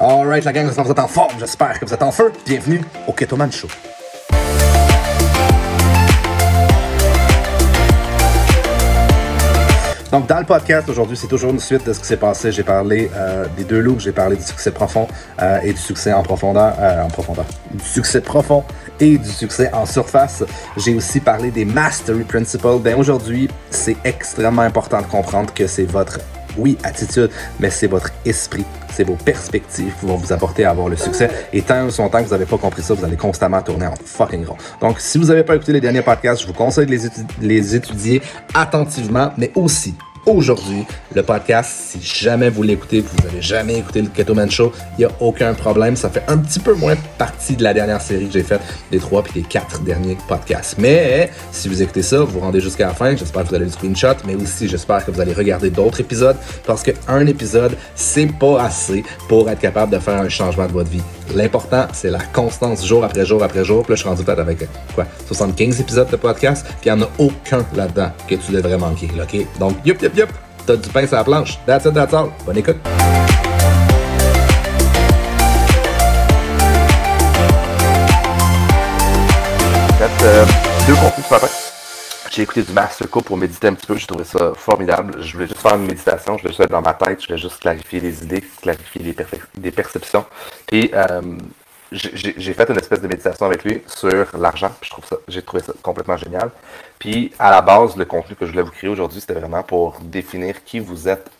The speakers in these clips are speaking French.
Alright, la gang, j'espère que vous êtes en forme, j'espère que vous êtes en feu. Bienvenue au Ketoman Show. Donc, dans le podcast aujourd'hui, c'est toujours une suite de ce qui s'est passé. J'ai parlé euh, des deux looks, j'ai parlé du succès profond euh, et du succès en profondeur, euh, en profondeur, du succès profond et du succès en surface. J'ai aussi parlé des mastery principles. Ben aujourd'hui, c'est extrêmement important de comprendre que c'est votre oui, attitude, mais c'est votre esprit, c'est vos perspectives qui vont vous apporter à avoir le succès. Et tant que vous n'avez pas compris ça, vous allez constamment tourner en fucking rond. Donc, si vous n'avez pas écouté les derniers podcasts, je vous conseille de les étudier attentivement, mais aussi aujourd'hui, le podcast, si jamais vous l'écoutez, vous n'avez jamais écouté le Keto Man Show, il n'y a aucun problème. Ça fait un petit peu moins partie de la dernière série que j'ai faite, des trois puis des quatre derniers podcasts. Mais si vous écoutez ça, vous vous rendez jusqu'à la fin. J'espère que vous allez le screenshot, mais aussi j'espère que vous allez regarder d'autres épisodes parce qu'un épisode, c'est pas assez pour être capable de faire un changement de votre vie. L'important, c'est la constance jour après jour après jour. Puis là, je suis rendu peut-être avec quoi 75 épisodes de podcast, puis il n'y en a aucun là-dedans que tu devrais manquer. OK? Donc, yup, yup, yup, t'as du pain sur la planche. That's it, that's all. Bonne écoute. euh, deux contenus ce matin. J'ai écouté du Master Co pour méditer un petit peu, j'ai trouvé ça formidable. Je voulais juste faire une méditation, je voulais juste être dans ma tête, je voulais juste clarifier les idées, clarifier les, perceptions. Puis euh, j'ai- fait une espèce de méditation avec lui sur l'argent, je trouve ça, j'ai trouvé ça complètement génial. Puis à la base, le contenu que je voulais vous créer aujourd'hui, c'était vraiment pour définir qui vous êtes.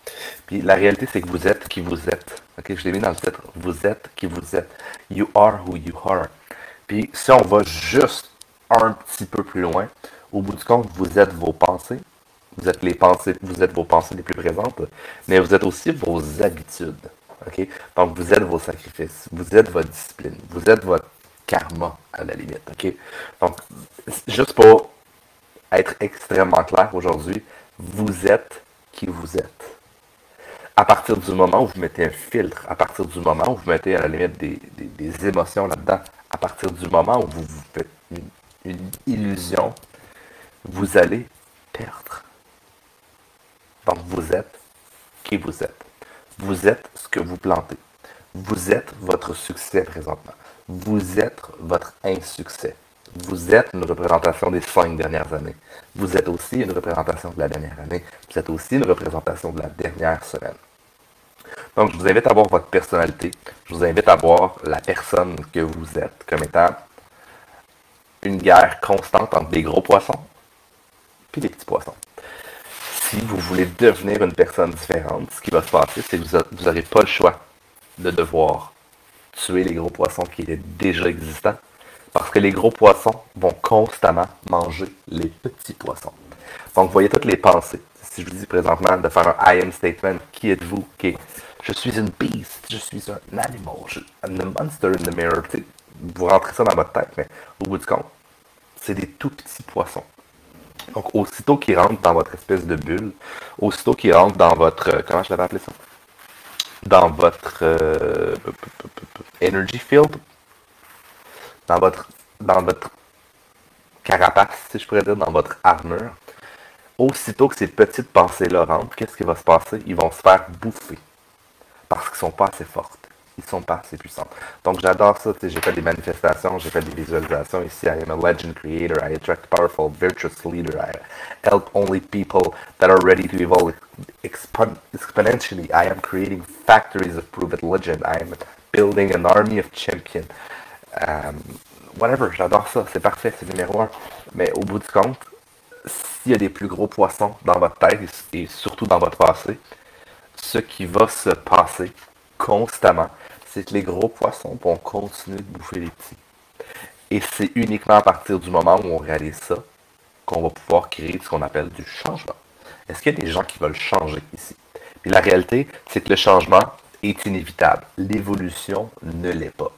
Puis la réalité, c'est que vous êtes qui vous êtes. Ok, je l'ai mis dans le titre. Vous êtes qui vous êtes. You are who you are. Puis si on va juste un petit peu plus loin, au bout du compte, vous êtes vos pensées. Vous êtes les pensées, vous êtes vos pensées les plus présentes, mais vous êtes aussi vos habitudes. Donc vous êtes vos sacrifices, vous êtes votre discipline, vous êtes votre karma à la limite. ok? Donc, juste pour être extrêmement clair aujourd'hui, vous êtes qui vous êtes à partir du moment où vous mettez un filtre, à partir du moment où vous mettez à la limite des, des- émotions là-dedans, à partir du moment où vous faites une illusion, vous allez perdre. Donc vous êtes qui vous êtes. Vous êtes ce que vous plantez. Vous êtes votre succès présentement. Vous êtes votre insuccès. Vous êtes une représentation des cinq dernières années. Vous êtes aussi une représentation de la dernière année. Vous êtes aussi une représentation de la dernière semaine. Donc, je vous invite à voir votre personnalité. Je vous invite à voir la personne que vous êtes comme étant une guerre constante entre des gros poissons puis des petits poissons. Si vous voulez devenir une personne différente, ce qui va se passer, c'est que vous n'aurez pas le choix de devoir tuer les gros poissons qui étaient déjà existants. Parce que les gros poissons vont constamment manger les petits poissons. Donc, vous voyez toutes les pensées. Si je vous dis présentement de faire un I am statement, qui êtes-vous? Ok, Je suis une beast, je suis un animal, je I'm the monster in the mirror. Vous rentrez ça dans votre tête, mais au bout du compte, c'est des tout petits poissons. Donc, aussitôt qu'ils rentrent dans votre espèce de bulle, aussitôt qu'ils rentrent dans votre. euh, Comment je l'avais appelé ça? Dans votre euh, energy field, dans votre, dans votre carapace, si je pourrais dire, dans votre armure, aussitôt que ces petites pensées-là rentrent, qu'est-ce qui va se passer? Ils vont se faire bouffer. Parce qu'ils sont pas assez fortes. Ils sont pas assez puissants. Donc j'adore ça. J'ai fait des manifestations, j'ai fait des visualisations ici. I am a legend creator. I attract powerful, virtuous leader. I help only people that are ready to evolve expon- exponentially. I am creating factories of proven legend. I am building an army of champions. Um, whatever, j'adore ça. C'est parfait, c'est numéro un. Mais au bout du compte, s'il y a des plus gros poissons dans votre tête et surtout dans votre passé, ce qui va se passer constamment, c'est que les gros poissons vont continuer de bouffer les petits. Et c'est uniquement à partir du moment où on réalise ça qu'on va pouvoir créer ce qu'on appelle du changement. Est-ce qu'il y a des gens qui veulent changer ici? Puis la réalité, c'est que le changement est inévitable. L'évolution ne l'est pas.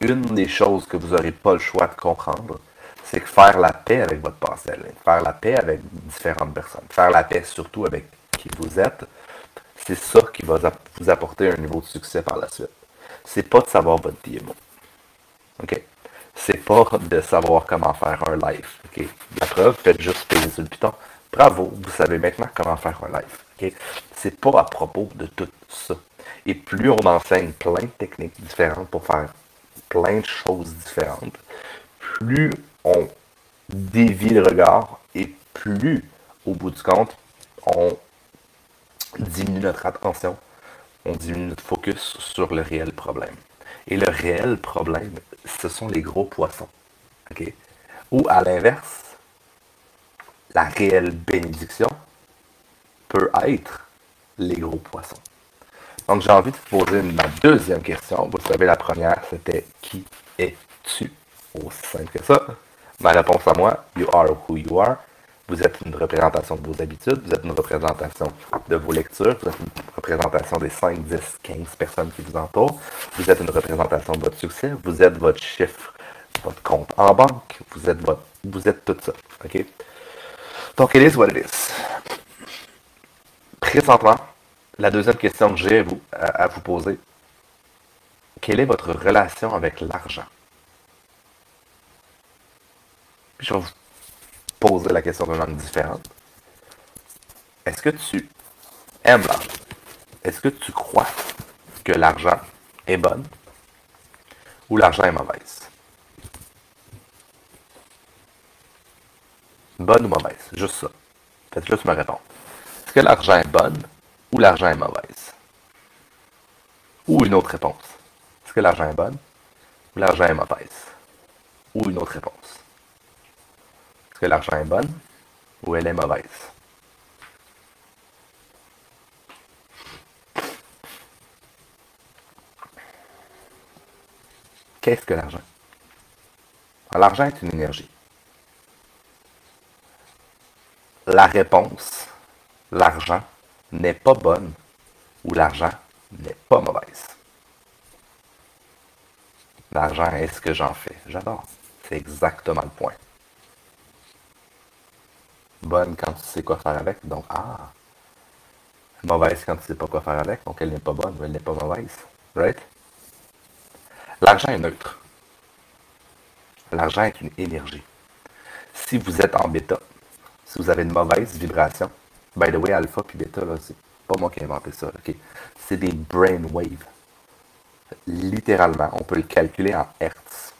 Une des choses que vous n'aurez pas le choix de comprendre, c'est que faire la paix avec votre passé, faire la paix avec différentes personnes, faire la paix surtout avec qui vous êtes, c'est ça qui va vous apporter un niveau de succès par la suite. C'est pas de savoir votre DMO. OK? C'est pas de savoir comment faire un live. OK? La preuve, faites juste payer sur le piton. Bravo, vous savez maintenant comment faire un live. OK? C'est pas à propos de tout ça. Et plus on enseigne plein de techniques différentes pour faire plein de choses différentes, plus on dévie le regard et plus, au bout du compte, on diminue notre attention, on diminue notre focus sur le réel problème. Et le réel problème, ce sont les gros poissons. Ou à l'inverse, la réelle bénédiction peut être les gros poissons. Donc j'ai envie de vous poser ma deuxième question. Vous savez, la première, c'était qui es-tu? Aussi simple que ça. Ma réponse à moi, you are who you are. Vous êtes une représentation de vos habitudes, vous êtes une représentation de vos lectures, vous êtes une représentation des 5, 10, 15 personnes qui vous entourent, vous êtes une représentation de votre succès, vous êtes votre chiffre, votre compte en banque, vous êtes votre, vous êtes tout ça. OK? Donc, it is what. Présentement, la deuxième question que j'ai à vous, à vous poser, quelle est votre relation avec l'argent? je vais vous poser la question d'une manière différente. Est-ce que tu aimes l'argent? Est-ce que tu crois que l'argent est bon ou l'argent est mauvaise? Bonne ou mauvaise? Juste ça. Faites juste me répondre. Est-ce que l'argent est bon ou l'argent est mauvaise? Ou une autre réponse. Est-ce que l'argent est bon ou l'argent est mauvaise? Ou une autre réponse. Est-ce que l'argent est bon ou elle est mauvaise? Qu'est-ce que l'argent? L'argent est une énergie. La réponse, l'argent n'est pas bonne ou l'argent n'est pas mauvaise. L'argent est ce que j'en fais. J'adore. C'est exactement le point. Bonne quand tu sais quoi faire avec, donc ah. Mauvaise quand tu sais pas quoi faire avec, donc elle n'est pas bonne elle n'est pas mauvaise. Right? L'argent est neutre. L'argent est une énergie. Si vous êtes en bêta, si vous avez une mauvaise vibration, by the way, alpha puis bêta, c'est pas moi qui ai inventé ça. ok? C'est des brain waves. Littéralement, on peut le calculer en hertz.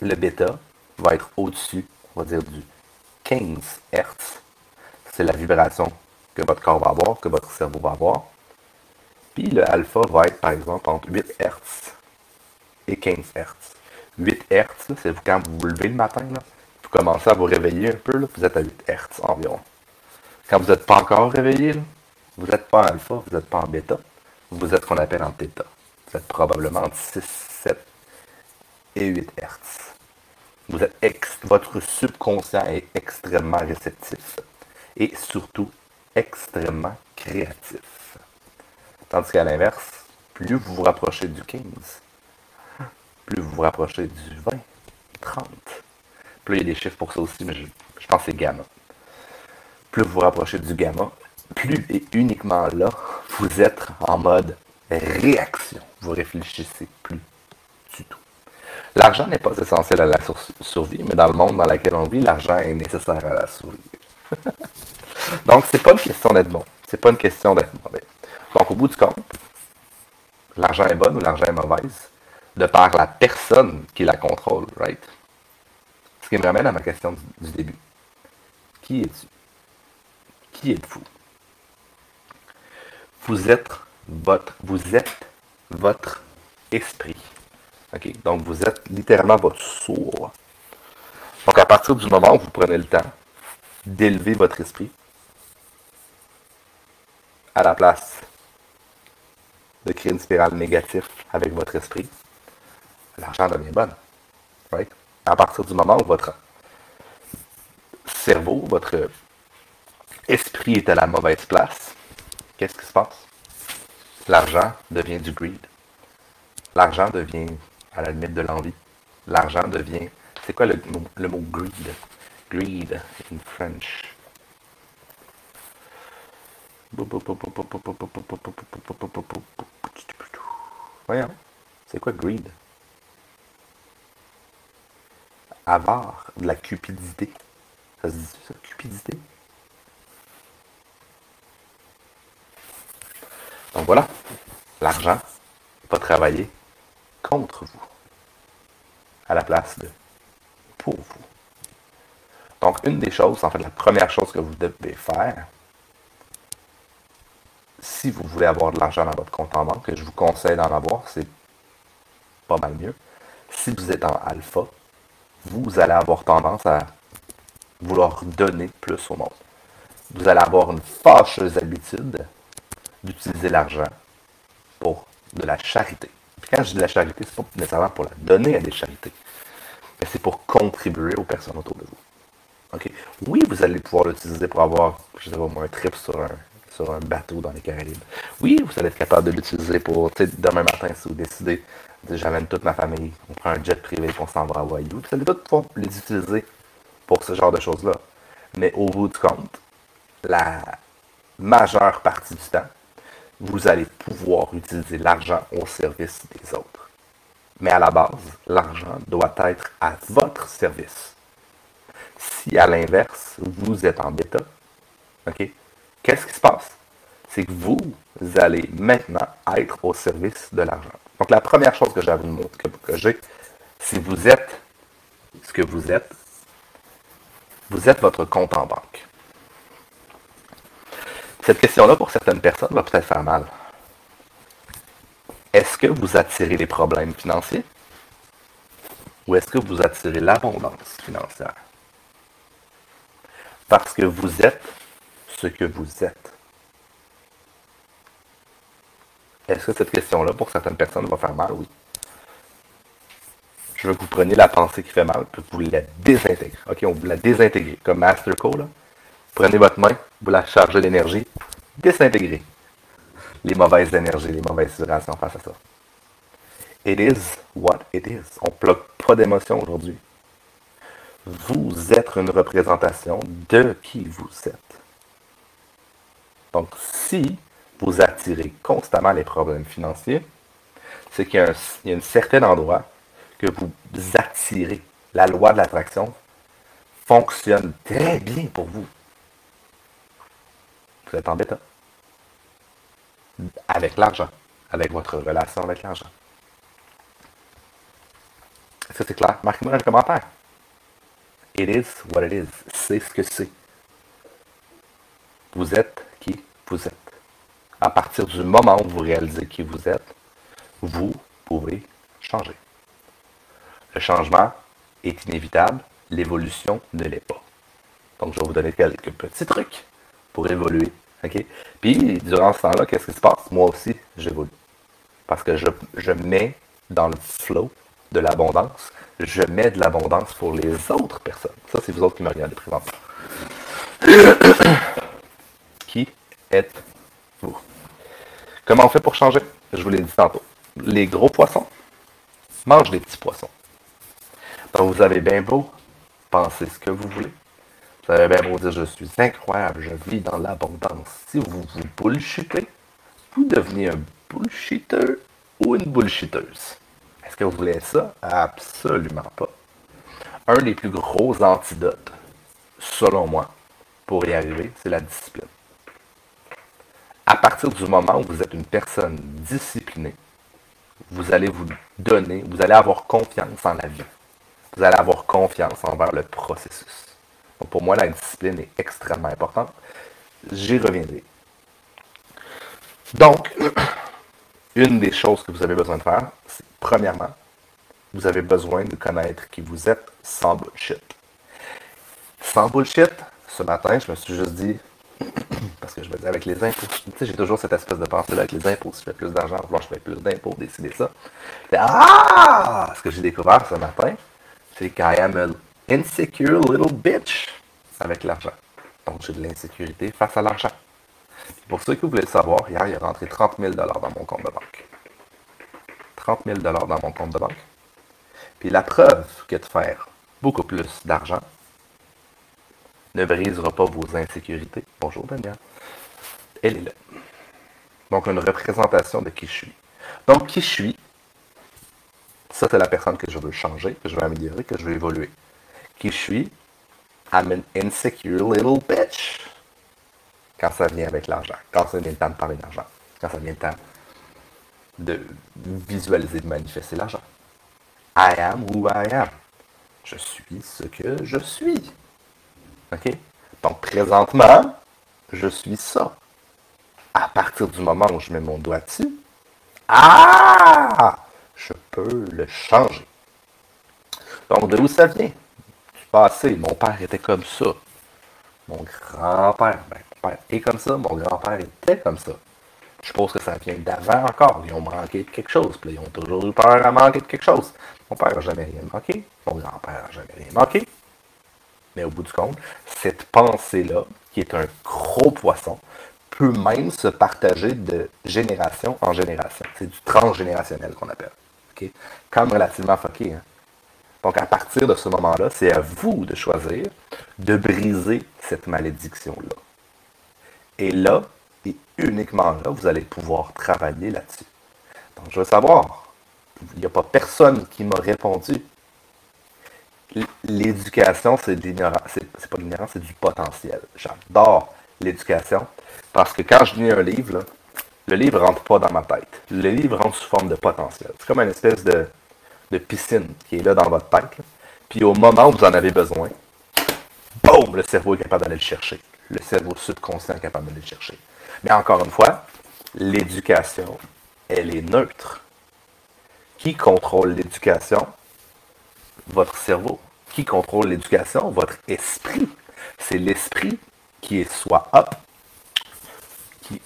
Le bêta va être au-dessus, on va dire, du 15 hertz. C'est la vibration que votre corps va avoir, que votre cerveau va avoir. Puis le alpha va être, par exemple, entre 8 hertz et 15 hertz. 8 hertz, c'est quand vous vous levez le matin, vous commencez à vous réveiller un peu, vous êtes à 8 Hz environ. Quand vous n'êtes pas encore réveillé, vous n'êtes pas en alpha, vous n'êtes pas en bêta, vous êtes ce qu'on appelle en θ. Vous êtes probablement entre 6, 7 et 8 Hz. Vous êtes votre subconscient est extrêmement réceptif et surtout extrêmement créatif. Tandis qu'à l'inverse, plus vous vous rapprochez du 15, plus vous vous rapprochez du 20, 30, là, il y a des chiffres pour ça aussi, mais je, pense que c'est gamma. Plus vous vous rapprochez du gamma, plus et uniquement là, vous êtes en mode réaction. Vous réfléchissez plus du tout. L'argent n'est pas essentiel à la survie, mais dans le monde dans lequel on vit, l'argent est nécessaire à la survie. Donc, c'est pas une question d'être bon. C'est pas une question d'être mauvais. Donc, au bout du compte, l'argent est bon ou l'argent est mauvaise, de par la personne qui la contrôle, right? Ce qui me ramène à ma question du, début. Qui es-tu? Qui êtes-vous? Vous êtes votre, vous êtes votre esprit. Donc, vous êtes littéralement votre sourd. Donc, à partir du moment où vous prenez le temps d'élever votre esprit, à la place de créer une spirale négative avec votre esprit, l'argent devient bon. Right? à partir du moment où votre cerveau, votre esprit est à la mauvaise place, qu'est-ce qui se passe? L'argent devient du greed. L'argent devient à la limite de l'envie. L'argent devient. C'est quoi le, mot greed? Greed in French. Voyons. C'est quoi greed? avare, de la cupidité. Ça se dit ça, cupidité? Donc voilà. l'argent va travailler contre vous à la place de pour vous. Donc, une des choses, en fait, la première chose que vous devez faire, si vous voulez avoir de l'argent dans votre compte en banque, que je vous conseille d'en avoir, c'est pas mal mieux. Si vous êtes en alpha, vous allez avoir tendance à vouloir donner plus au monde. Vous allez avoir une fâcheuse habitude d'utiliser l'argent pour de la charité. Quand je dis la charité, c'est pas nécessairement pour la donner à des charités, mais c'est pour contribuer aux personnes autour de vous. Oui, vous allez pouvoir l'utiliser pour avoir, je sais pas, un trip sur un, sur un bateau dans les Caraïbes. Oui, vous allez être capable de l'utiliser pour, tu sais, demain matin, si vous décidez, j'amène toute ma famille, on prend un jet privé, on s'en va à Hawaii. Vous allez tout pouvoir les utiliser pour ce genre de choses-là. Mais au bout du compte, la majeure partie du temps, vous allez pouvoir utiliser l'argent au service des autres. Mais à la base, l'argent doit être à votre service. Si à l'inverse, vous êtes en bêta, qu'est-ce qui se passe? C'est que vous allez maintenant être au service de l'argent. Donc la première chose que j'ai à vous montrer, que j'ai, si vous êtes ce que vous êtes, vous êtes votre compte en banque. Cette question-là, pour certaines personnes, va peut-être faire mal. Est-ce que vous attirez les problèmes financiers? Ou est-ce que vous attirez l'abondance financière? Parce que vous êtes ce que vous êtes. Est-ce que cette question-là, pour certaines personnes, va faire mal? Oui. Je veux que vous preniez la pensée qui fait mal, que vous la désintégrez. OK, on vous la désintégrer. Comme Masterco, là. Prenez votre main, vous la chargez d'énergie, désintégrez les mauvaises énergies, les mauvaises vibrations face à ça. It is what it is. On ne bloque pas d'émotion aujourd'hui. Vous êtes une représentation de qui vous êtes. Donc, si vous attirez constamment les problèmes financiers, c'est qu'il y, a un certain endroit que vous attirez. La loi de l'attraction fonctionne très bien pour vous. Vous êtes embêtant. Avec l'argent. Avec votre relation avec l'argent. Est-ce que c'est clair? Marquez-moi dans commentaire. It is what it is. C'est ce que c'est. Vous êtes qui vous êtes. À partir du moment où vous réalisez qui vous êtes, vous pouvez changer. Le changement est inévitable, l'évolution ne l'est pas. Donc, je vais vous donner quelques petits trucs pour évoluer. Puis, durant ce temps-là, qu'est-ce qui se passe? Moi aussi, j'évolue. Parce que je, je mets dans le flow de l'abondance, je mets de l'abondance pour les autres personnes. Ça, c'est vous autres qui me regardez présentement. qui êtes-vous? Comment on fait pour changer? Je vous l'ai dit tantôt. Les gros poissons mangent les petits poissons. Donc, vous avez bien beau penser ce que vous voulez, vous allez bien vous dire je suis incroyable, je vis dans l'abondance. Si vous vous bullshitez, vous devenez un bullshitter ou une bullshiteuse. Est-ce que vous voulez ça? Absolument pas. Un des plus gros antidotes, selon moi, pour y arriver, c'est la discipline. À partir du moment où vous êtes une personne disciplinée, vous allez vous donner, vous allez avoir confiance en la vie. Vous allez avoir confiance envers le processus pour moi, la discipline est extrêmement importante. J'y reviendrai. Donc, une des choses que vous avez besoin de faire, c'est premièrement, vous avez besoin de connaître qui vous êtes sans bullshit. Sans bullshit, ce matin, je me suis juste dit, parce que je me dis avec les impôts, tu sais, j'ai toujours cette espèce de pensée là avec les impôts, si je fais plus d'argent, je fais plus d'impôts, décider ça. ah! Ce que j'ai découvert ce matin, c'est qu'I am insecure little bitch avec l'argent. Donc, j'ai de l'insécurité face à l'argent. Pour ceux qui voulaient le savoir, hier, il est rentré 30 000 dans mon compte de banque. 30 000 dans mon compte de banque. Puis la preuve que de faire beaucoup plus d'argent ne brisera pas vos insécurités. Bonjour Daniel. Elle est là. Donc, une représentation de qui je suis. Donc, qui je suis, ça, c'est la personne que je veux changer, que je veux améliorer, que je veux évoluer qui je suis. I'm an insecure little bitch. Quand ça vient avec l'argent. Quand ça vient le temps de parler d'argent. Quand ça vient le temps de visualiser, de manifester l'argent. I am who I am. Je suis ce que je suis. OK? Donc, présentement, je suis ça. À partir du moment où je mets mon doigt dessus, ah! Je peux le changer. Donc, de où ça vient? Passé. Mon père était comme ça. Mon grand-père, ben, mon père est comme ça, mon grand-père était comme ça. Je suppose que ça vient d'avant encore. Ils ont manqué de quelque chose. Puis ils ont toujours eu peur à manquer de quelque chose. Mon père n'a jamais rien manqué. Mon grand-père n'a jamais rien manqué. Mais au bout du compte, cette pensée-là, qui est un gros poisson, peut même se partager de génération en génération. C'est du transgénérationnel qu'on appelle. Okay? Comme relativement fucké. Hein? Donc à partir de ce moment-là, c'est à vous de choisir de briser cette malédiction-là. Et là, et uniquement là, vous allez pouvoir travailler là-dessus. Donc je veux savoir, il n'y a pas personne qui m'a répondu. L'éducation, c'est de l'ignorance. C'est pas de l'ignorance, c'est du potentiel. J'adore l'éducation parce que quand je lis un livre, le livre rentre pas dans ma tête. Le livre rentre sous forme de potentiel. C'est comme une espèce de, piscine qui est là dans votre tête. Puis au moment où vous en avez besoin, boum, le cerveau est capable d'aller le chercher. Le cerveau subconscient est capable d'aller le chercher. Mais encore une fois, l'éducation, elle est neutre. Qui contrôle l'éducation? Votre cerveau. Qui contrôle l'éducation? Votre esprit. C'est l'esprit qui est soit up, qui,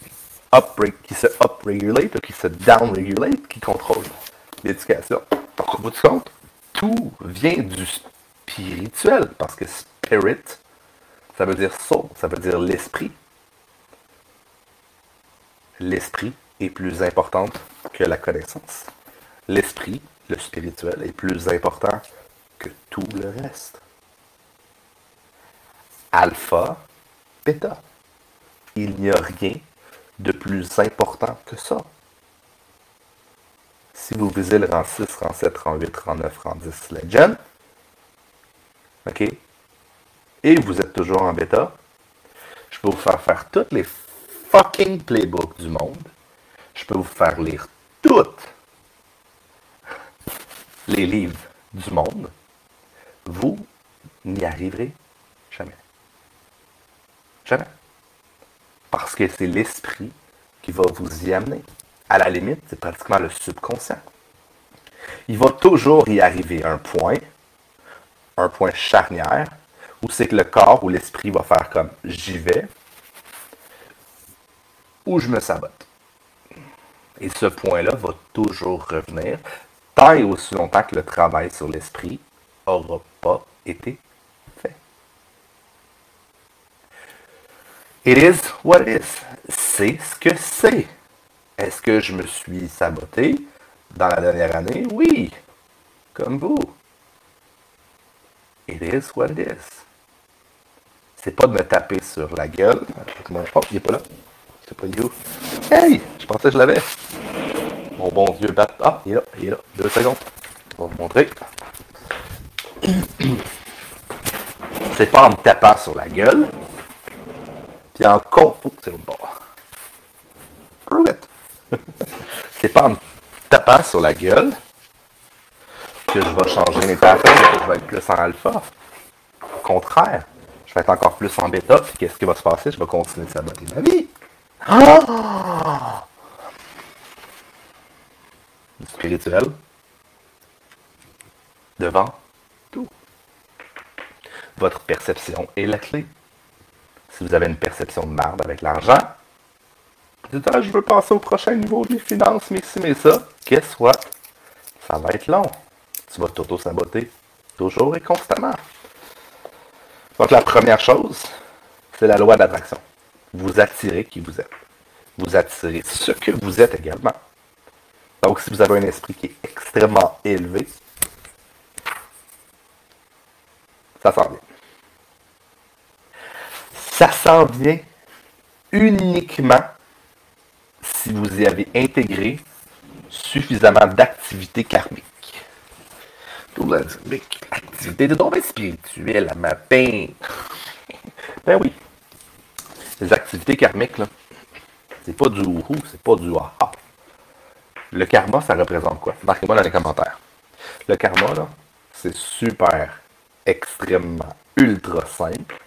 qui se up-regulate ou qui se down-regulate, qui contrôle l'éducation. Donc, au bout du compte, tout vient du spirituel, parce que spirit, ça veut dire soul, ça veut dire l'esprit. L'esprit est plus important que la connaissance. L'esprit, le spirituel, est plus important que tout le reste. Alpha, bêta. Il n'y a rien de plus important que ça. Si vous visez le rang 6, rang 7, rang 8, rang 9, rang 10 Legend, OK, et vous êtes toujours en bêta, je peux vous faire faire toutes les fucking playbooks du monde. Je peux vous faire lire toutes les livres du monde. Vous n'y arriverez jamais. Jamais. Parce que c'est l'esprit qui va vous y amener. À la limite, c'est pratiquement le subconscient. Il va toujours y arriver un point, un point charnière, où c'est que le corps ou l'esprit va faire comme j'y vais, ou je me sabote. Et ce point-là va toujours revenir tant et aussi longtemps que le travail sur l'esprit n'aura pas été It is what is. C'est ce que c'est. Est-ce que je me suis saboté dans la dernière année? Oui. Comme vous. It is what it is. C'est pas de me taper sur la gueule. Oh, il est pas là. C'est pas you. Hey! Je pensais que je l'avais. Mon bon vieux bat. Ah, il est là. Il est là. Deux secondes. On va vous montrer. C'est pas en me tapant sur la gueule puis encore, c'est le bord. c'est pas en me tapant sur la gueule que je vais changer mes patterns que je vais être plus en alpha. Au contraire, je vais être encore plus en bêta, puis qu'est-ce qui va se passer? Je vais continuer de saboter ma vie. Ah! Spirituel. Devant tout. Votre perception est la clé si vous avez une perception de merde avec l'argent, ah, je veux passer au prochain niveau de mes finances, mais si, mais ça, guess what? Ça va être long. Tu vas t'auto-saboter. Toujours et constamment. Donc, la première chose, c'est la loi d'attraction. Vous attirez qui vous êtes. Vous attirez ce que vous êtes également. Donc, si vous avez un esprit qui est extrêmement élevé, ça sent bien ça s'en vient uniquement si vous y avez intégré suffisamment d'activités karmiques. Activité de tombe spirituelle à matin. Ben oui. Les activités karmiques, là, c'est pas du wouhou, c'est pas du aha. Le karma, ça représente quoi? Marquez-moi dans les commentaires. Le karma, là, c'est super, extrêmement, ultra simple.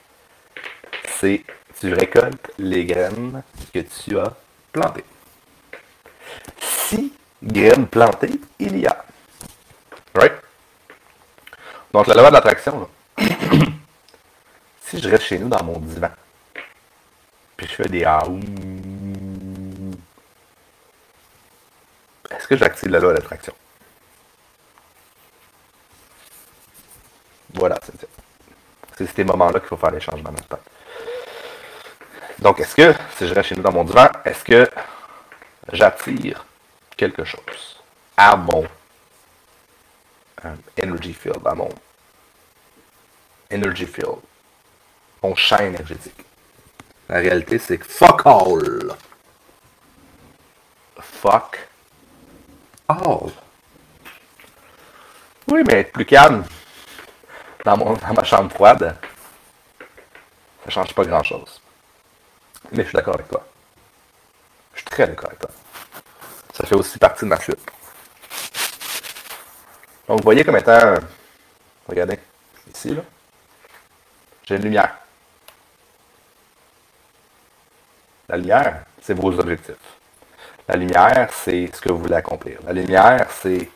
C'est tu récoltes les graines que tu as plantées. Si graines plantées, il y a. Right? Donc, la loi de l'attraction, si je reste chez nous dans mon divan, puis je fais des aoum, est-ce que j'active la loi de l'attraction? Voilà, c'est C'est ces moments-là qu'il faut faire les changements Donc, est-ce que, si je reste chez nous dans mon divan, est-ce que j'attire quelque chose à mon euh, energy field, à mon energy field, mon champ énergétique? La réalité, c'est que fuck all. Fuck all. Oui, mais être plus calme dans, ma chambre froide, ça change pas grand-chose. Mais je suis d'accord avec toi. Je très. Ça fait aussi partie de ma chute. Donc, vous voyez comme étant... Regardez, ici, là, j'ai une lumière. La lumière, c'est vos objectifs. La lumière, c'est ce que vous voulez accomplir. La lumière, c'est...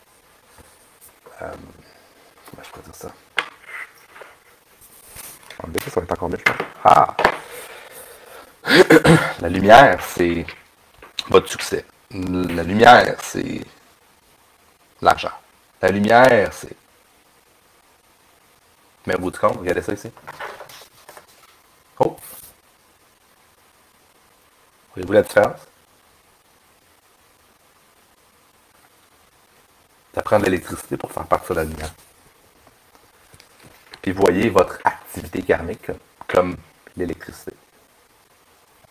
Euh, comment je pourrais dire ça? ça va être encore mieux, Ah! La lumière, c'est votre succès. La lumière, c'est l'argent. La lumière, c'est. Mais au bout de compte, regardez ça ici. Oh! Voyez-vous la différence? Ça prend de l'électricité pour faire partir la lumière. Puis voyez votre activité karmique comme l'électricité.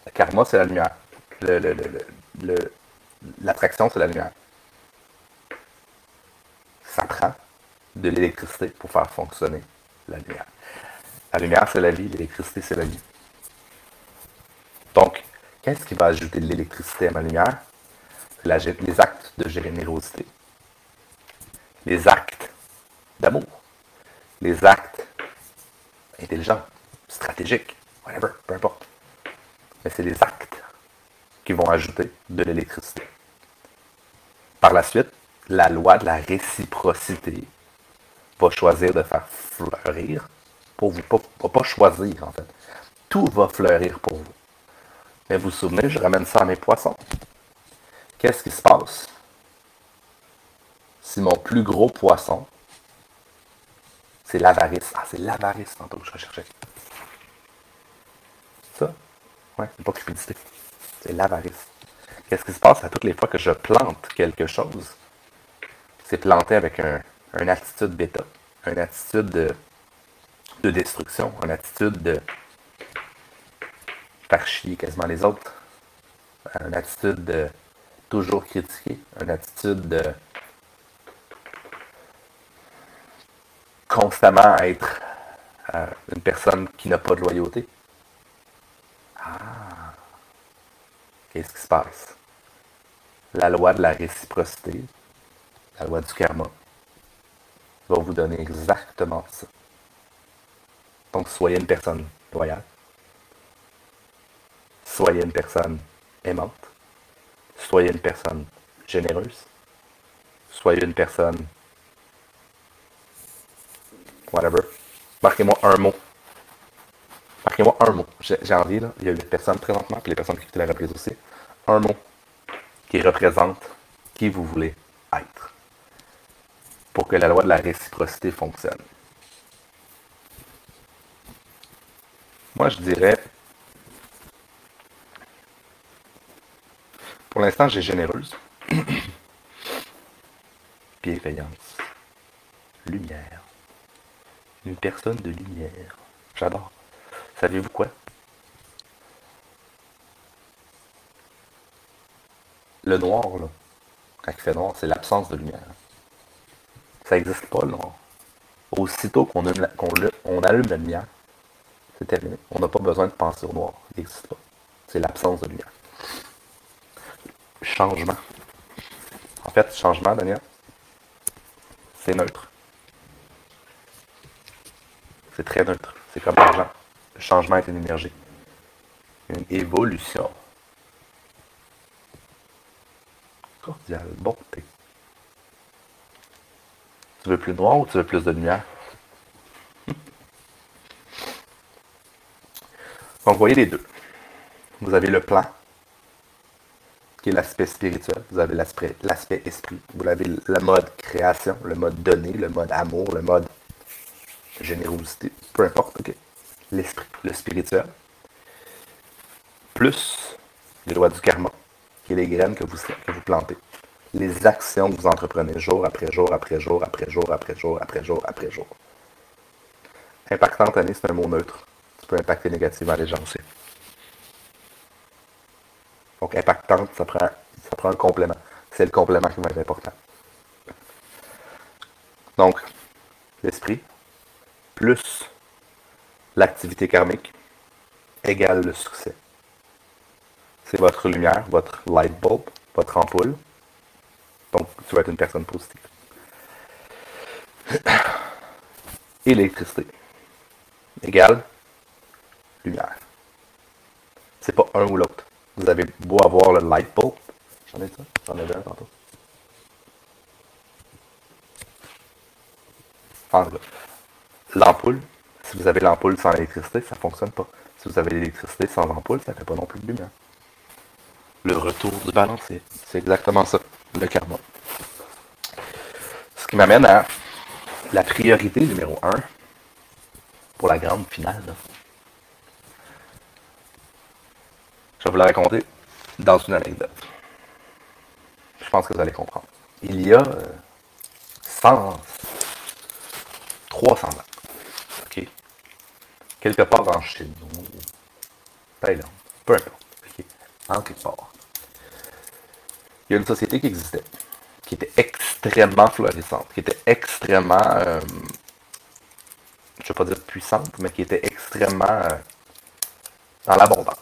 Le karma, c'est la lumière. L'attraction, c'est la lumière. Ça prend de l'électricité pour faire fonctionner la lumière. La lumière, c'est la vie, l'électricité, c'est la vie. Donc, qu'est-ce qui va ajouter de l'électricité à ma lumière? les actes de générosité, les actes d'amour, les actes intelligents, stratégiques, whatever, peu importe. Mais c'est les actes qui vont ajouter de l'électricité. Par la suite, la loi de la réciprocité va choisir de faire fleurir pour vous, pas, pas choisir en fait. Tout va fleurir pour vous. Mais vous vous souvenez, je ramène ça à mes poissons. Qu'est-ce qui se passe si mon plus gros poisson c'est l'avarice? Ah, c'est l'avarice tantôt que je recherchais. Ça? Ouais, c'est pas cupidité. C'est l'avarice. Qu'est-ce qui se passe à toutes les fois que je plante quelque chose? C'est planté avec un, une attitude bêta, une attitude de, de destruction, une attitude de faire chier quasiment les autres, une attitude de toujours critiquer, une attitude de constamment être euh, une personne qui n'a pas de loyauté. Qu'est-ce qui se passe? La loi de la réciprocité, la loi du karma, va vous donner exactement ça. Donc, soyez une personne loyale. Soyez une personne aimante. Soyez une personne généreuse. Soyez une personne whatever. Marquez-moi un mot. Marquez-moi un mot. J'ai envie, là. Il y a 8 personnes présentement, puis les personnes qui écoutent la reprise aussi. Un mot qui représente qui vous voulez être. Pour que la loi de la réciprocité fonctionne. Moi, je dirais. Pour l'instant, j'ai généreuse. Bienveillance. Lumière une personne de lumière. J'adore. Savez-vous quoi? Le noir, là, quand il fait noir, c'est l'absence de lumière. Ça n'existe pas, le noir. Aussitôt qu'on on allume la lumière, c'est terminé. On n'a pas besoin de penser au noir. Il n'existe pas. C'est l'absence de lumière. Changement. En fait, changement, Daniel, c'est neutre. C'est très neutre. C'est comme l'argent. Le changement est une énergie. Une évolution. Cordiale, bonté. Tu veux plus noir ou tu veux plus de lumière? Donc, vous voyez les deux. Vous avez le plan, qui est l'aspect spirituel. Vous avez l'aspect esprit. Vous avez le mode création, le mode donner, le mode amour, le mode générosité, peu importe, ok. L'esprit, le spirituel. Plus les lois du karma, est les graines que vous, que vous plantez. Les actions que vous entreprenez jour après jour, après jour, après jour, après jour, après jour, après jour. Impactante année, c'est un mot neutre peut impacter négativement les gens aussi. Donc, impactante, ça prend, ça prend un complément. C'est le complément qui va être important. Donc, l'esprit plus l'activité karmique égale le succès. C'est votre lumière, votre light bulb, votre ampoule. Donc, tu vas être une personne positive. Électricité égale lumière. C'est pas un ou l'autre. Vous avez beau avoir le light bulb. J'en ai ça? J'en ai un tantôt. l'ampoule, si vous avez l'ampoule sans électricité, ça ne fonctionne pas. Si vous avez l'électricité sans ampoule, ça ne fait pas non plus de lumière. Le retour du balancier. C'est exactement ça, le karma. Ce qui m'amène à la priorité numéro 1 pour la grande finale. Je vais vous la raconter dans une anecdote. Je pense que vous allez comprendre. Il y a 100, euh, 300 ans, OK? Quelque part en Chine Thaïlande, peu importe? En quelque part. Il y a une société qui existait, qui était extrêmement florissante, qui était extrêmement, euh, je ne vais pas dire puissante, mais qui était extrêmement euh, dans l'abondance.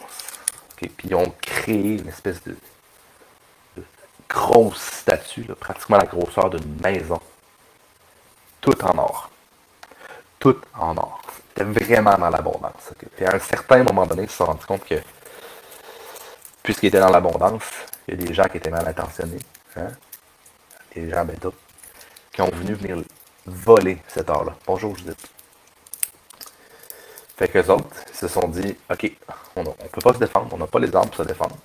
Puis ils ont créé une espèce de, grosse statue, pratiquement la grosseur d'une maison. Tout en or. Tout en or. C'était vraiment dans l'abondance. Puis à un certain moment donné, ils se sont rendus compte que, puisqu'il était dans l'abondance, il y a des gens qui étaient mal intentionnés, hein? des gens bêta, qui ont venu venir voler cet or-là. Bonjour Judith. Fait qu'eux autres se sont dit, OK, on ne peut pas se défendre, on n'a pas les armes pour se défendre.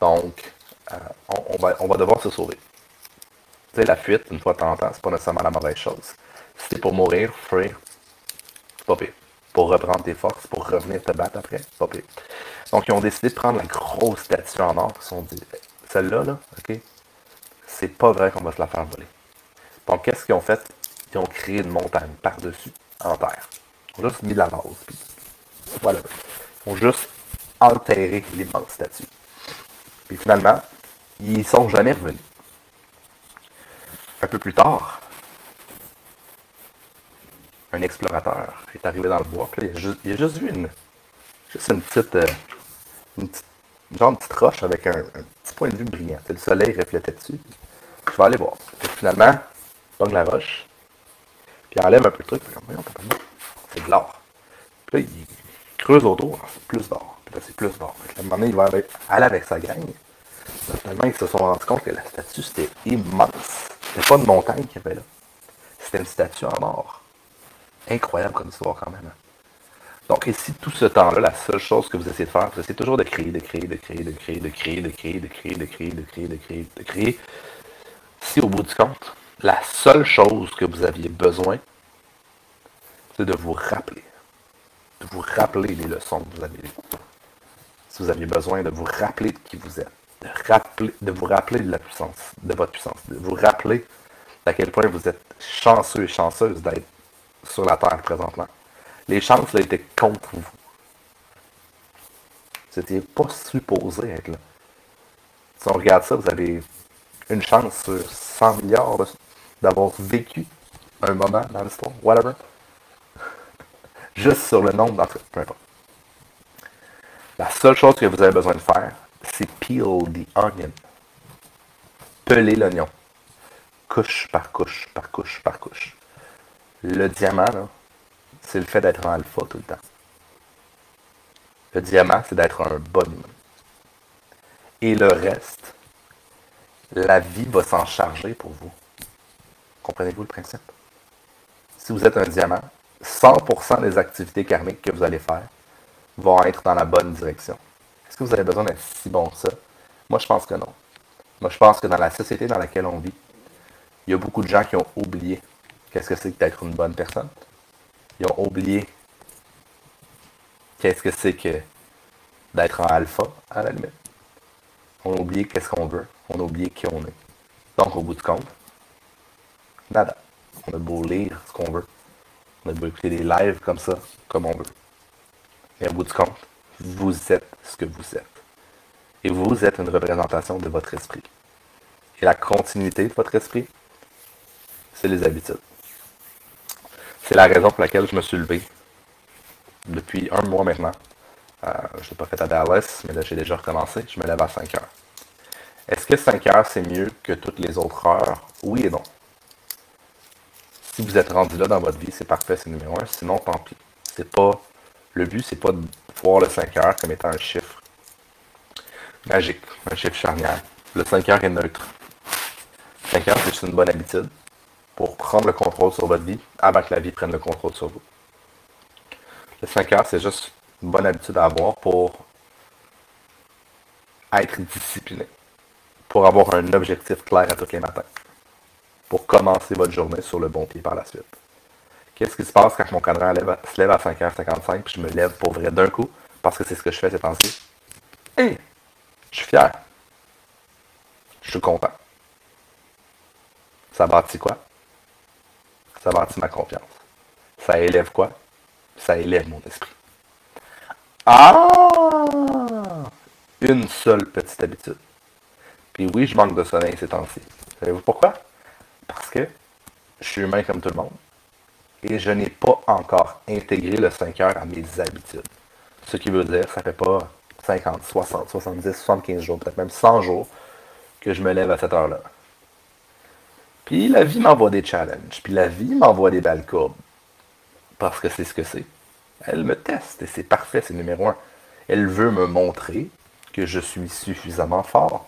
Donc, euh, on, va, on va devoir se sauver. Tu sais, la fuite, une fois de temps en temps, c'est pas nécessairement la mauvaise chose. Si c'est pour mourir, fuir, c'est pas pire. Pour reprendre tes forces, pour revenir te battre après. Donc, ils ont décidé de prendre la grosse statue en or. Ils se sont dit, celle-là, là, OK, c'est pas vrai qu'on va se la faire voler. Donc, qu'est-ce qu'ils ont fait? Ils ont créé une montagne par-dessus, en terre. Ils ont juste mis de la base. Puis voilà. Ils ont juste enterré l'immense statue. Puis finalement, ils sont jamais revenus. Un peu plus tard, un explorateur est arrivé dans le bois. Puis il, a juste, vu une, juste une petite, euh, une petite, genre de petite roche avec un, petit point de vue brillant. Le soleil reflétait dessus. Je vais aller voir. finalement, il pogne la roche, puis il enlève un peu le truc. Puis, c'est de l'or. Puis là, il creuse autour, c'est plus d'or. Puis là, c'est plus d'or. À il va aller avec sa gang. Finalement, ils se sont rendus compte que la statue, c'était immense. C'était pas une montagne qu'il y avait là. C'était une statue en or. Incroyable comme histoire quand même. Hein. Donc ici, tout ce temps-là, la seule chose que vous essayez de faire, c'est toujours de créer, de créer, de créer, de créer, de créer, de créer, de créer, de créer, de créer, de créer, de créer. Si au bout du compte, la seule chose que vous aviez besoin, c'est de vous rappeler. De vous rappeler les leçons que vous avez. Si vous aviez besoin de vous rappeler de qui vous êtes, de, rappeler, de vous rappeler de la puissance, de votre puissance, de vous rappeler à quel point vous êtes chanceux et chanceuse d'être sur la Terre présentement. Les chances là, étaient contre vous. N'étiez pas supposé être là. Si on regarde ça, vous avez une chance sur 100 milliards d'avoir vécu un moment dans l'histoire, whatever juste sur le nombre d'entre peu importe. La seule chose que vous avez besoin de faire, c'est peel the onion. peler l'oignon. Couche par couche, par couche, par couche. Le diamant, c'est le fait d'être en alpha tout le temps. Le diamant, c'est d'être un bon humain. Et le reste, la vie va s'en charger pour vous. Comprenez-vous le principe? Si vous êtes un diamant, 100% des activités karmiques que vous allez faire vont être dans la bonne direction. Est-ce que vous avez besoin d'être si bon que ça? Moi, je pense que non. Moi, je pense que dans la société dans laquelle on vit, il y a beaucoup de gens qui ont oublié qu'est-ce que c'est que d'être une bonne personne? Ils ont oublié qu'est-ce que c'est que d'être en alpha, à la limite. On a oublié qu'est-ce qu'on veut. On a oublié qui on est. Donc, au bout du compte, nada. On a beau lire ce qu'on veut. On a beau écouter des lives comme ça, comme on veut. Mais au bout du compte, vous êtes ce que vous êtes. Et vous êtes une représentation de votre esprit. Et la continuité de votre esprit, c'est les habitudes. C'est la raison pour laquelle je me suis levé depuis un mois maintenant. Euh, je ne l'ai pas fait à Dallas, mais là j'ai déjà recommencé. Je me lève à 5 heures. Est-ce que 5 heures c'est mieux que toutes les autres heures? Oui et non. Si vous êtes rendu là dans votre vie, c'est parfait, c'est numéro un. Sinon, tant pis. C'est pas. Le but, c'est pas de voir le 5 heures comme étant un chiffre magique, un chiffre charnière. Le 5 heures est neutre. 5 heures, c'est une bonne habitude pour prendre le contrôle sur votre vie avant que la vie prenne le contrôle sur vous. Le 5 heures, c'est juste une bonne habitude à avoir pour être discipliné, pour avoir un objectif clair à tous les matins, pour commencer votre journée sur le bon pied par la suite. Qu'est-ce qui se passe quand mon cadran se lève à 5h55 puis je me lève pour vrai d'un coup parce que c'est ce que je fais ces temps-ci? Hé! je suis fier. Je suis content. Ça bâtit quoi? Ça bâtit ma confiance. Ça élève quoi? Ça élève mon esprit. Ah! Une seule petite habitude. Puis oui, je manque de sommeil ces temps-ci. Savez-vous pourquoi? Parce que je suis humain comme tout le monde. Et je n'ai pas encore intégré le 5 heures à mes habitudes. Ce qui veut dire, ça fait pas 50, 60, 70, 75 jours, peut-être même 100 jours que je me lève à cette heure-là. Puis la vie m'envoie des challenges. Puis la vie m'envoie des balles courbes. Parce que c'est ce que c'est. Elle me teste et c'est parfait, c'est numéro un. Elle veut me montrer que je suis suffisamment fort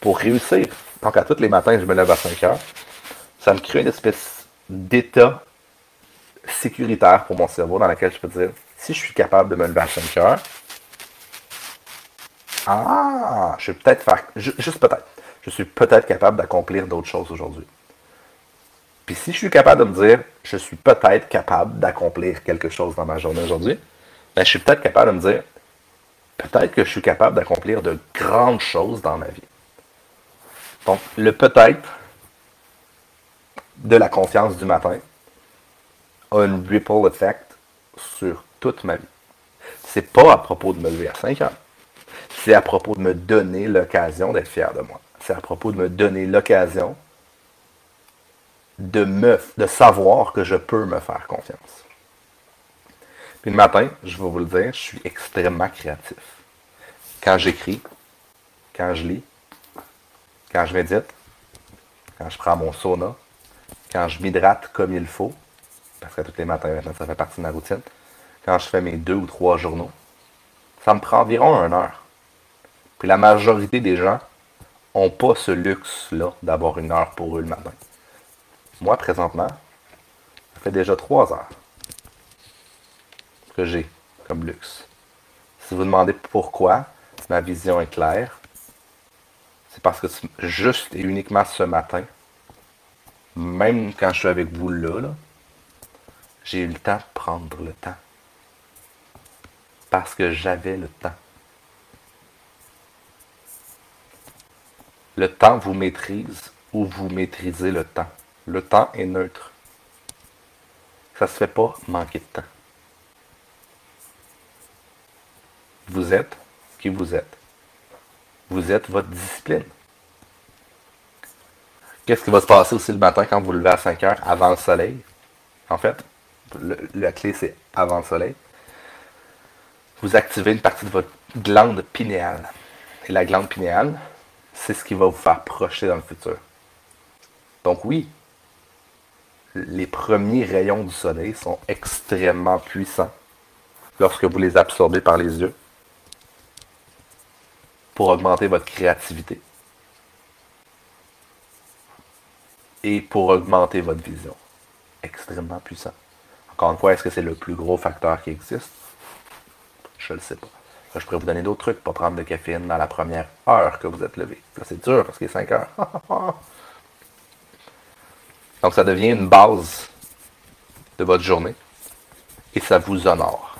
pour réussir. Donc à tous les matins, je me lève à 5 heures. Ça me crée une espèce d'état sécuritaire pour mon cerveau dans lequel je peux dire, si je suis capable de me lever à 5 heures, ah, je vais peut-être faire, juste peut-être, je suis peut-être capable d'accomplir d'autres choses aujourd'hui. Puis si je suis capable de me dire, je suis peut-être capable d'accomplir quelque chose dans ma journée aujourd'hui, ben, je suis peut-être capable de me dire, peut-être que je suis capable d'accomplir de grandes choses dans ma vie. Donc, le peut-être de la confiance du matin a un ripple effect sur toute ma vie. C'est pas à propos de me lever à 5 ans. C'est à propos de me donner l'occasion d'être fier de moi c'est à propos de me donner l'occasion de, me, de savoir que je peux me faire confiance. Puis le matin, je vais vous le dire, je suis extrêmement créatif. Quand j'écris, quand je lis, quand je médite, quand je prends mon sauna, quand je m'hydrate comme il faut, parce que tous les matins maintenant, ça fait partie de ma routine, quand je fais mes deux ou trois journaux, ça me prend environ une heure. Puis la majorité des gens n'ont pas ce luxe-là d'avoir une heure pour eux le matin. Moi, présentement, ça fait déjà trois heures que j'ai comme luxe. Si vous demandez pourquoi, ma vision est claire, c'est parce que juste et uniquement ce matin, même quand je suis avec vous là, là j'ai eu le temps de prendre le temps. Parce que j'avais le temps. Le temps vous maîtrise ou vous maîtrisez le temps. Le temps est neutre. Ça ne se fait pas manquer de temps. Vous êtes qui vous êtes. Vous êtes votre discipline. Qu'est-ce qui va se passer aussi le matin quand vous levez à 5 heures avant le soleil? En fait, la clé c'est avant le soleil. Vous activez une partie de votre glande pinéale. Et la glande pinéale, c'est ce qui va vous faire projeter dans le futur. Donc oui, les premiers rayons du soleil sont extrêmement puissants lorsque vous les absorbez par les yeux pour augmenter votre créativité et pour augmenter votre vision. Extrêmement puissant. Encore une fois, est-ce que c'est le plus gros facteur qui existe? Je ne le sais pas. Je pourrais vous donner d'autres trucs, pas prendre de caféine dans la première heure que vous êtes levé. Là, c'est dur parce qu'il est 5 heures. Donc, ça devient une base de votre journée et ça vous honore.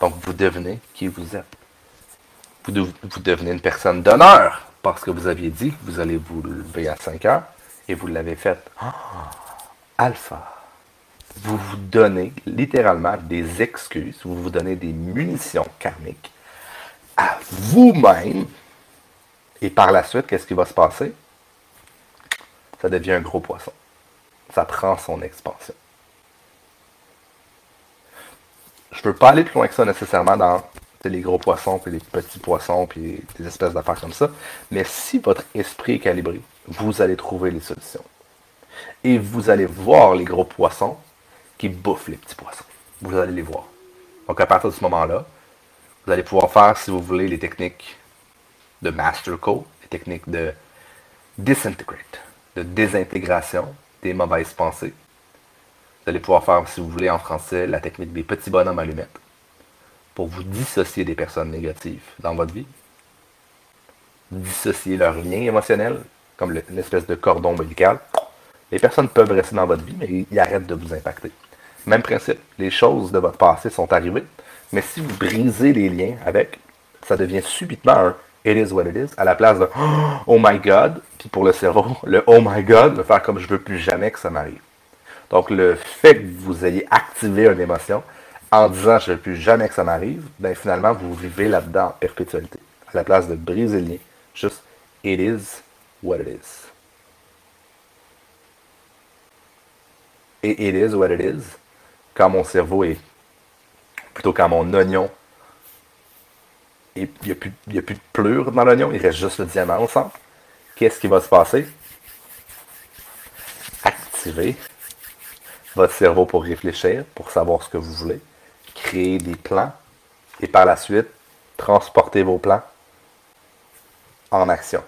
Donc, vous devenez qui vous êtes. Vous, devenez une personne d'honneur parce que vous aviez dit que vous allez vous lever à 5 heures et vous l'avez fait. Alpha. Vous vous donnez littéralement des excuses, vous vous donnez des munitions karmiques à vous-même. Et par la suite, qu'est-ce qui va se passer? Ça devient un gros poisson. Ça prend son expansion. Je ne veux pas aller plus loin que ça nécessairement dans les gros poissons, puis les petits poissons, puis des espèces d'affaires comme ça. Mais si votre esprit est calibré, vous allez trouver les solutions. Et vous allez voir les gros poissons qui bouffent les petits poissons. Vous allez les voir. Donc à partir de ce moment-là, vous allez pouvoir faire, si vous voulez, les techniques de Master Code, les techniques de disintegrate, de désintégration des mauvaises pensées. Vous allez pouvoir faire, si vous voulez, en français, la technique des petits bonhommes allumettes pour vous dissocier des personnes négatives dans votre vie. Dissocier leurs liens émotionnels, comme une espèce de cordon ombilical. Les personnes peuvent rester dans votre vie, mais ils arrêtent de vous impacter. Même principe, les choses de votre passé sont arrivées, mais si vous brisez les liens avec, ça devient subitement un It is what it is, à la place de Oh my God, puis pour le cerveau, le Oh my God va faire comme je veux plus jamais que ça m'arrive. Donc le fait que vous ayez activé une émotion, en disant je veux plus jamais que ça m'arrive, ben finalement, vous vivez là-dedans en perpétualité. À la place de briser le lien. Juste, it is what it is. Et it is what it is, quand mon cerveau est, plutôt quand mon oignon, il n'y a, plus, a plus de plure dans l'oignon, il reste juste le diamant au centre. Qu'est-ce qui va se passer? Activer votre cerveau pour réfléchir, pour savoir ce que vous voulez créer des plans et par la suite transporter vos plans en action.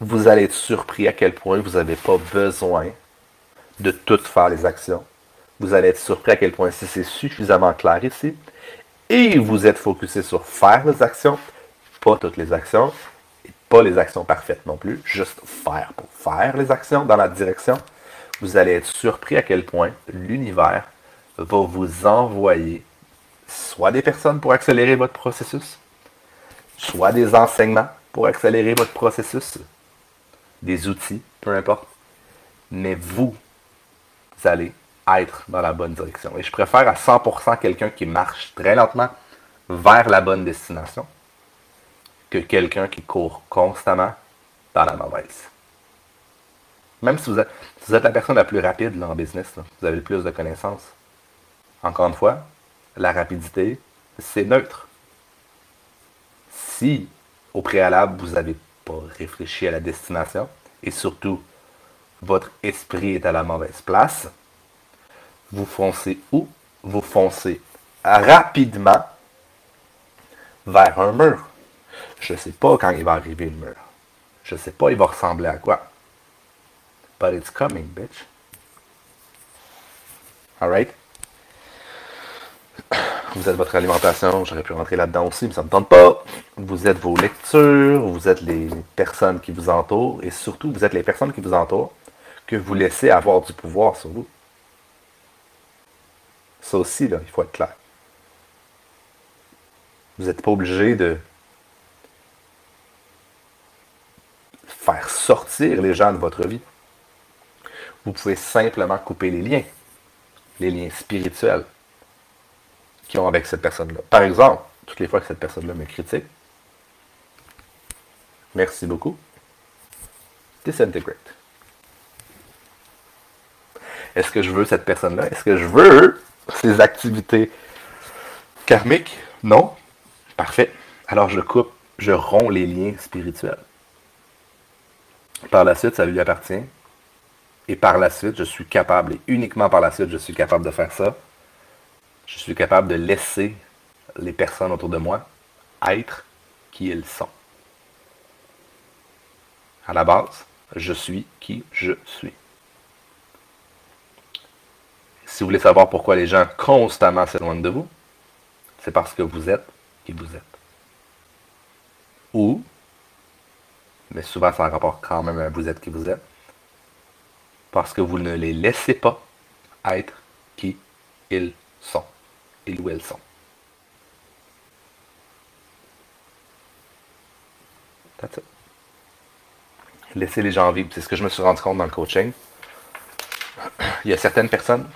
Vous allez être surpris à quel point vous n'avez pas besoin de toutes faire les actions. Vous allez être surpris à quel point si c'est suffisamment clair ici et vous êtes focusé sur faire les actions, pas toutes les actions, et pas les actions parfaites non plus, juste faire pour faire les actions dans la direction, vous allez être surpris à quel point l'univers va vous envoyer soit des personnes pour accélérer votre processus, soit des enseignements pour accélérer votre processus, des outils, peu importe. Mais vous, vous allez être dans la bonne direction. Et je préfère à 100% quelqu'un qui marche très lentement vers la bonne destination que quelqu'un qui court constamment dans la mauvaise. Même si vous êtes, la personne la plus rapide en business, vous avez le plus de connaissances, encore une fois, la rapidité, c'est neutre. Si au préalable, vous n'avez pas réfléchi à la destination et surtout votre esprit est à la mauvaise place, vous foncez où? Vous foncez rapidement vers un mur. Je ne sais pas quand il va arriver le mur. Je ne sais pas il va ressembler à quoi. But it's coming, bitch. Alright? Vous êtes votre alimentation, j'aurais pu rentrer là-dedans aussi, mais ça ne me tente pas. Vous êtes vos lectures, vous êtes les personnes qui vous entourent, et surtout, vous êtes les personnes qui vous entourent que vous laissez avoir du pouvoir sur vous. Ça aussi, là, il faut être clair. Vous n'êtes pas obligé de faire sortir les gens de votre vie. Vous pouvez simplement couper les liens, les liens spirituels, qui ont avec cette personne-là. Par exemple, toutes les fois que cette personne-là me critique, merci beaucoup, disintegrate. Est-ce que je veux cette personne-là? Est-ce que je veux ses activités karmiques? Non? Parfait. Alors je coupe je romps les liens spirituels. Par la suite, ça lui appartient. Et par la suite, je suis capable, et uniquement par la suite, je suis capable de faire ça. Je suis capable de laisser les personnes autour de moi être qui elles sont. À la base, je suis qui je suis. Si vous voulez savoir pourquoi les gens constamment s'éloignent de vous, c'est parce que vous êtes qui vous êtes. Ou, mais souvent ça a rapport quand même à vous êtes qui vous êtes, parce que vous ne les laissez pas être qui ils sont, ils ou elles sont. That's it. Laissez les gens vivre. C'est ce que je me suis rendu compte dans le coaching. Il y a certaines personnes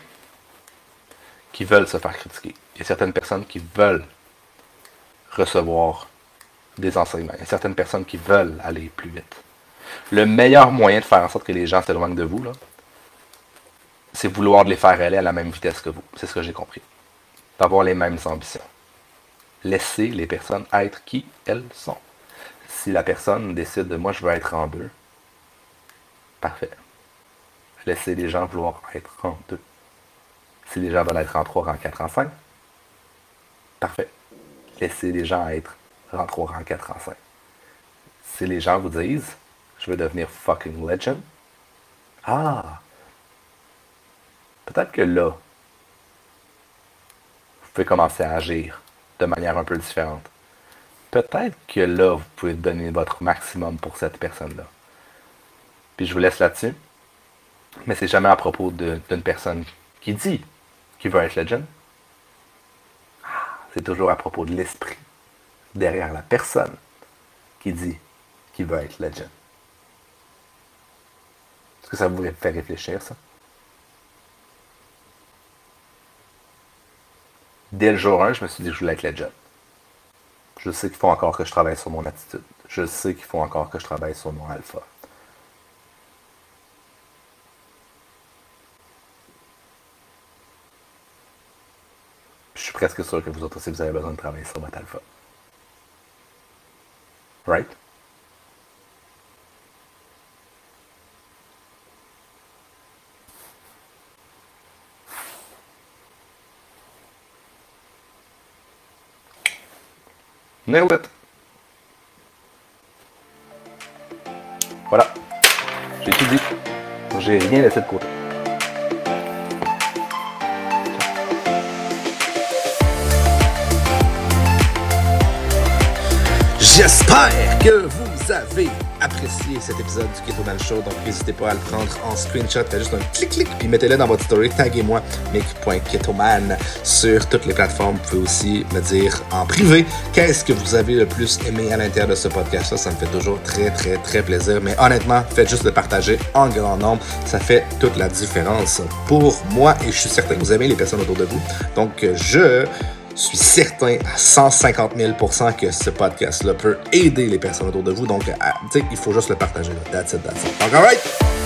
qui veulent se faire critiquer. Il y a certaines personnes qui veulent recevoir des enseignements. Il y a certaines personnes qui veulent aller plus vite. Le meilleur moyen de faire en sorte que les gens s'éloignent de vous, c'est vouloir les faire aller à la même vitesse que vous. C'est ce que j'ai compris. D'avoir les mêmes ambitions. Laissez les personnes être qui elles sont. Si la personne décide de moi, je veux être en deux, parfait. Laissez les gens vouloir être en deux. Si les gens veulent être en trois, en quatre, en cinq, parfait. Laissez les gens être en trois, en quatre, en cinq. Si les gens vous disent, je veux devenir fucking legend, ah, peut-être que là, vous pouvez commencer à agir de manière un peu différente. Peut-être que là, vous pouvez donner votre maximum pour cette personne-là. Puis je vous laisse là-dessus. Mais c'est jamais à propos d'une personne qui dit qu'il veut être legend. C'est toujours à propos de l'esprit derrière la personne qui dit qu'il veut être legend. Est-ce que ça vous fait réfléchir, ça? Dès le jour 1, je me suis dit que je voulais être legend. Je sais qu'il faut encore que je travaille sur mon attitude. Je sais qu'il faut encore que je travaille sur mon alpha. Presque sûr que vous autres aussi, vous avez besoin de travailler sur votre alpha. Right? Nailed it! Voilà. J'ai tout dit. J'ai rien laissé de côté. J'espère que vous avez apprécié cet épisode du Keto Man Show. Donc, n'hésitez pas à le prendre en screenshot. Faites juste un clic-clic, puis mettez-le dans votre story. Taguez-moi, Mick.ketoman sur toutes les plateformes. Vous pouvez aussi me dire en privé qu'est-ce que vous avez le plus aimé à l'intérieur de ce podcast-là? Ça me fait toujours très, très, très plaisir. Mais honnêtement, faites juste le partager en grand nombre. Ça fait toute la différence pour moi et je suis certain que vous aimez les personnes autour de vous. Donc, je je suis certain à 150 000% que ce podcast-là peut aider les personnes autour de vous. Donc, il faut juste le partager. That's it, that's it. Donc, alright?